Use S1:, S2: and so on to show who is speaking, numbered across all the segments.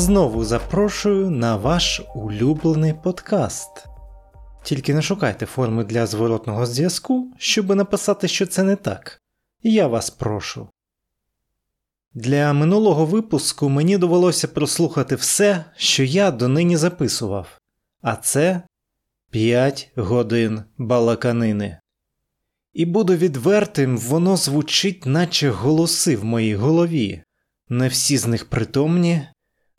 S1: Знову запрошую на ваш улюблений подкаст. Тільки не шукайте форми для зворотного зв'язку, щоб написати, що це не так. Я вас прошу. Для минулого випуску мені довелося прослухати все, що я донині записував, а це 5 годин балаканини. І буду відвертим, воно звучить, наче голоси в моїй голові. Не всі з них притомні,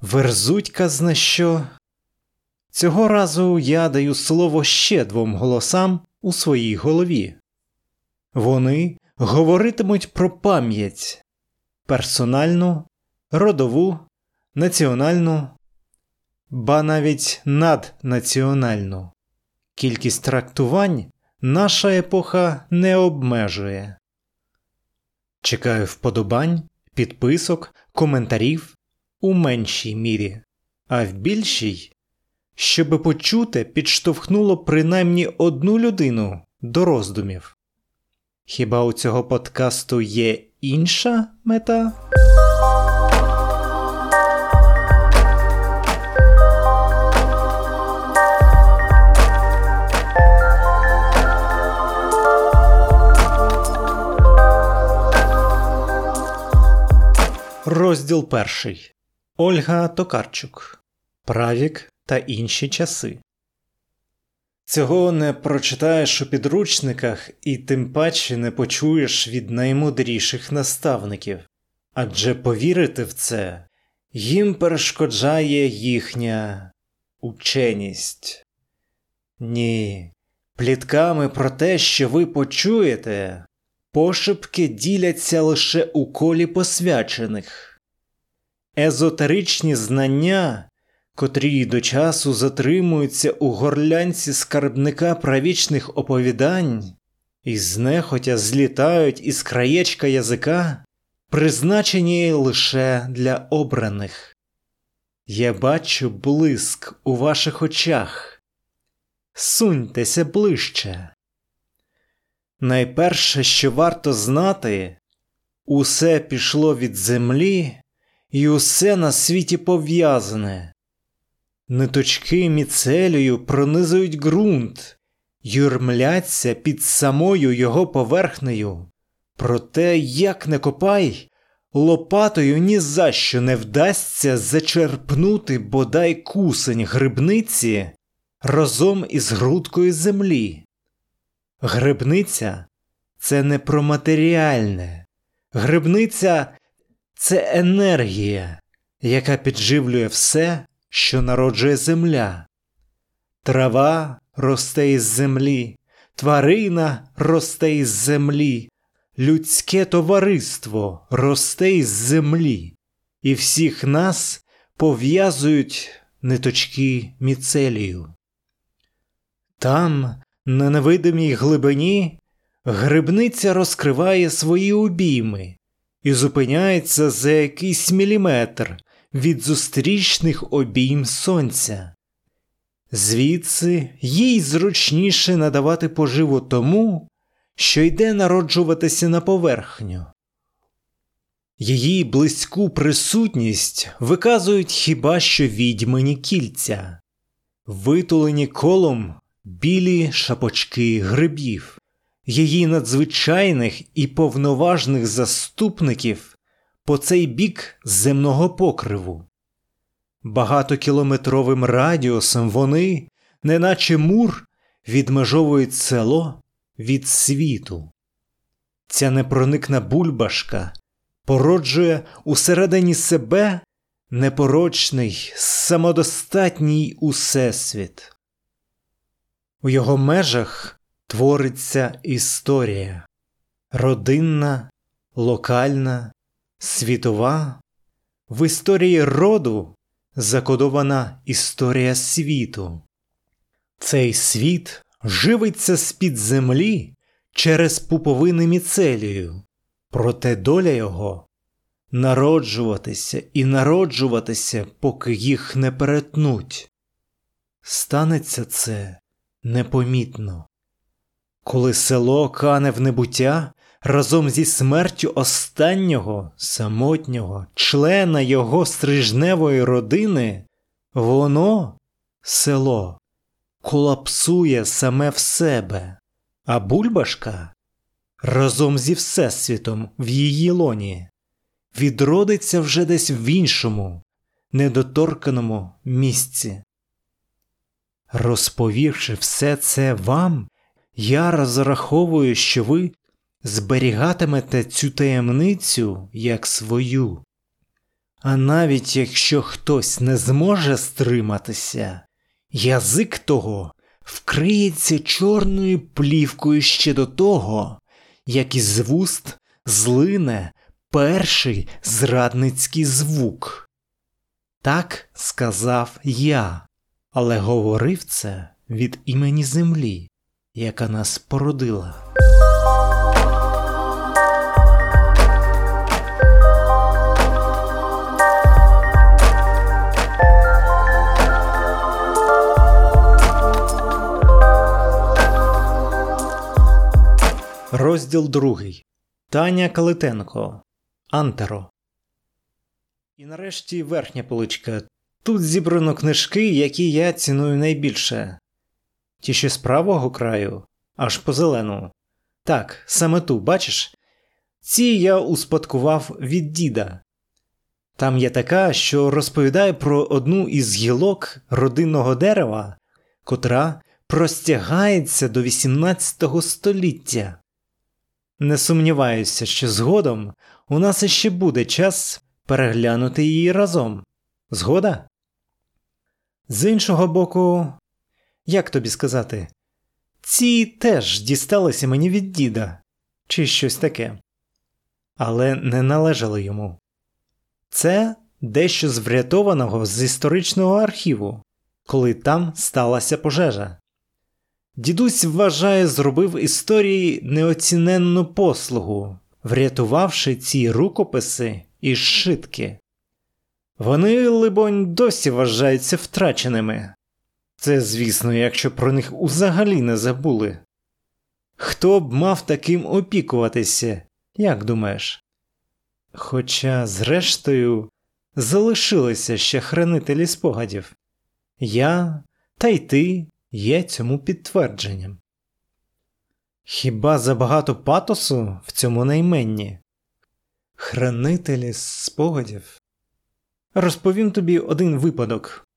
S1: верзуть казна що. Цього разу я даю слово ще двом голосам у своїй голові. Вони говоритимуть про пам'ять персональну, родову, національну, ба навіть наднаціональну. Кількість трактувань наша епоха не обмежує. Чекаю вподобань, підписок, коментарів у меншій мірі, а в більшій, щоби почути, підштовхнуло принаймні одну людину до роздумів. Хіба у цього подкасту є інша мета? Розділ перший Ольга Токарчук Правік та інші часи. Цього не прочитаєш у підручниках і тим паче не почуєш від наймудріших наставників, адже повірити в це їм перешкоджає їхня ученість. Ні, плітками про те, що ви почуєте, пошепки діляться лише у колі посвячених. Езотеричні знання котрі до часу затримуються у горлянці скарбника правічних оповідань і знехотя злітають із краєчка язика, призначені лише для обраних. Я бачу блиск у ваших очах. Суньтеся ближче. Найперше, що варто знати, усе пішло від землі, і усе на світі пов'язане. Ниточки міцелію пронизують ґрунт, юрмляться під самою його поверхнею. Проте, як не копай, лопатою ні за що не вдасться зачерпнути бодай кусень грибниці разом із грудкою землі. Грибниця це не про матеріальне, грибниця це енергія, яка підживлює все що народжує земля. Трава росте із землі, тварина росте із землі, людське товариство росте із землі, і всіх нас пов'язують ниточки міцелію. Там, на невидимій глибині, грибниця розкриває свої обійми і зупиняється за якийсь міліметр від зустрічних обійм сонця. Звідси їй зручніше надавати поживу тому, що йде народжуватися на поверхню. Її близьку присутність виказують хіба що відьмані кільця, витулені колом білі шапочки грибів, її надзвичайних і повноважних заступників по цей бік земного покриву. Багатокілометровим радіусом вони, неначе мур, відмежовують село від світу. Ця непроникна бульбашка породжує усередині себе непорочний, самодостатній усесвіт. У його межах твориться історія родинна, локальна, світова, в історії роду закодована історія світу. Цей світ живиться з-під землі через пуповини міцелію, проте доля його народжуватися і народжуватися, поки їх не перетнуть. Станеться це непомітно. Коли село кане в небуття, разом зі смертю останнього самотнього члена його стрижневої родини, воно, село, колапсує саме в себе, а бульбашка разом зі Всесвітом в її лоні відродиться вже десь в іншому, недоторканому місці. Розповівши все це вам, я розраховую, що ви зберігатимете цю таємницю як свою. А навіть якщо хтось не зможе стриматися, язик того вкриється чорною плівкою ще до того, як із вуст злине перший зрадницький звук. Так сказав я, але говорив це від імені землі, яка нас породила. Розділ другий. Таня Калитенко. Антеро. І нарешті верхня поличка. Тут зібрано книжки, які я ціную найбільше. Ті ще з правого краю, аж по зелену. Так, саме ту, бачиш? Ці я успадкував від діда. Там є така, що розповідає про одну із гілок родинного дерева, котра простягається до 18 століття. Не сумніваюся, що згодом у нас іще буде час переглянути її разом. Згода? З іншого боку, як тобі сказати, ці теж дісталися мені від діда, чи щось таке, але не належали йому. Це дещо з врятованого з історичного архіву, коли там сталася пожежа. Дідусь вважає, зробив історії неоціненну послугу, врятувавши ці рукописи і шитки. Вони, либонь, досі вважаються втраченими. Це, звісно, якщо про них узагалі не забули. Хто б мав таким опікуватися, як думаєш? Хоча, зрештою, залишилися ще хранителі спогадів я та й ти є цьому підтвердженням. Хіба забагато патосу в цьому найменні? Хранителі спогадів. Розповім тобі один випадок.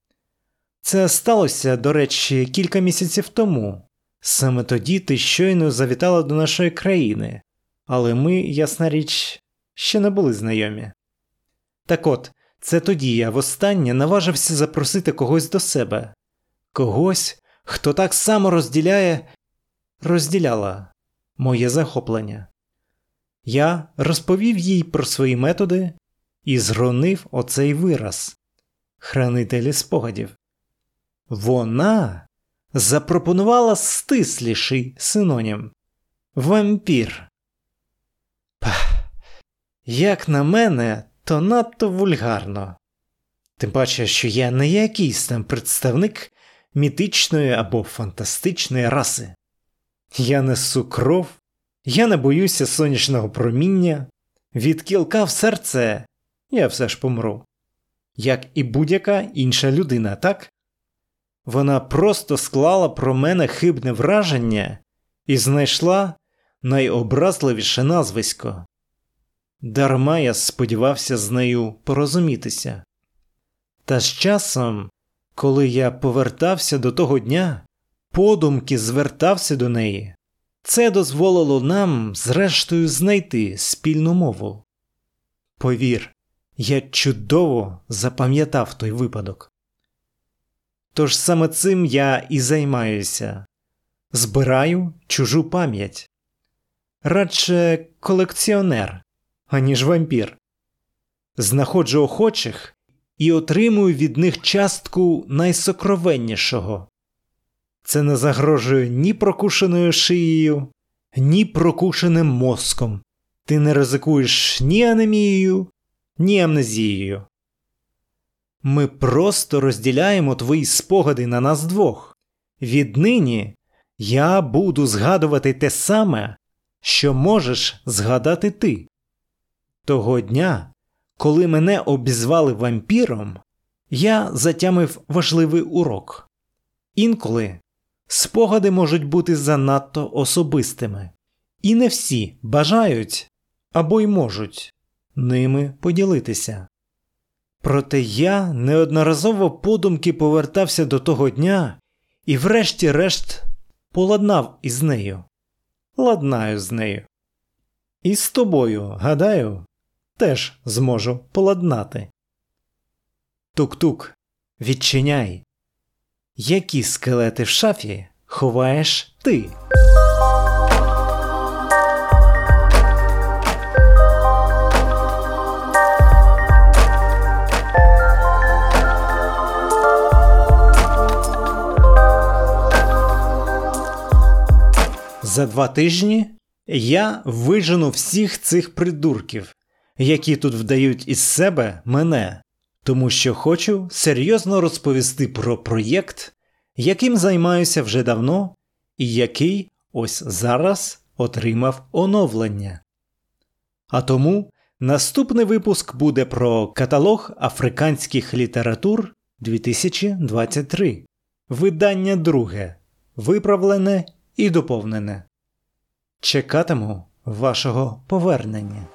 S1: Це сталося, до речі, кілька місяців тому. Саме тоді ти щойно завітала до нашої країни, але ми, ясна річ, ще не були знайомі. Так от, це тоді я востаннє наважився запросити когось до себе, когось, хто так само розділяє, розділяла моє захоплення. Я розповів їй про свої методи і зронив оцей вираз хранителі спогадів. Вона запропонувала стисліший синонім вампір. Пах, як на мене, то надто вульгарно. Тим паче, що я не якийсь там представник мітичної або фантастичної раси. Я несу кров, я не боюся сонячного проміння, від кілка в серце я все ж помру, як і будь-яка інша людина, так? Вона просто склала про мене хибне враження і знайшла найобразливіше назвисько. Дарма я сподівався з нею порозумітися. Та з часом коли я повертався до того дня, подумки звертався до неї, це дозволило нам, зрештою, знайти спільну мову. Повір, я чудово запам'ятав той випадок. Тож саме цим я і займаюся збираю чужу пам'ять, радше колекціонер, аніж вампір, знаходжу охочих і отримую від них частку найсокровеннішого. Це не загрожує ні прокушеною шиєю, ні прокушеним мозком. Ти не ризикуєш ні анемією, ні амнезією. Ми просто розділяємо твої спогади на нас двох. Віднині я буду згадувати те саме, що можеш згадати ти. Того дня, коли мене обізвали вампіром, я затямив важливий урок. Інколи спогади можуть бути занадто особистими, і не всі бажають або й можуть ними поділитися. Проте я неодноразово подумки повертався до того дня і, врешті-решт, поладнав із нею, ладнаю з нею. І з тобою, гадаю, теж зможу поладнати. Тук-тук, відчиняй. Які скелети в шафі ховаєш ти? За два тижні я вижену всіх цих придурків, які тут вдають із себе мене, тому що хочу серйозно розповісти про проєкт, яким займаюся вже давно, і який ось зараз отримав оновлення. А тому наступний випуск буде про каталог африканських літератур 2023, видання друге, виправлене і доповнене. Чекатиму вашого повернення.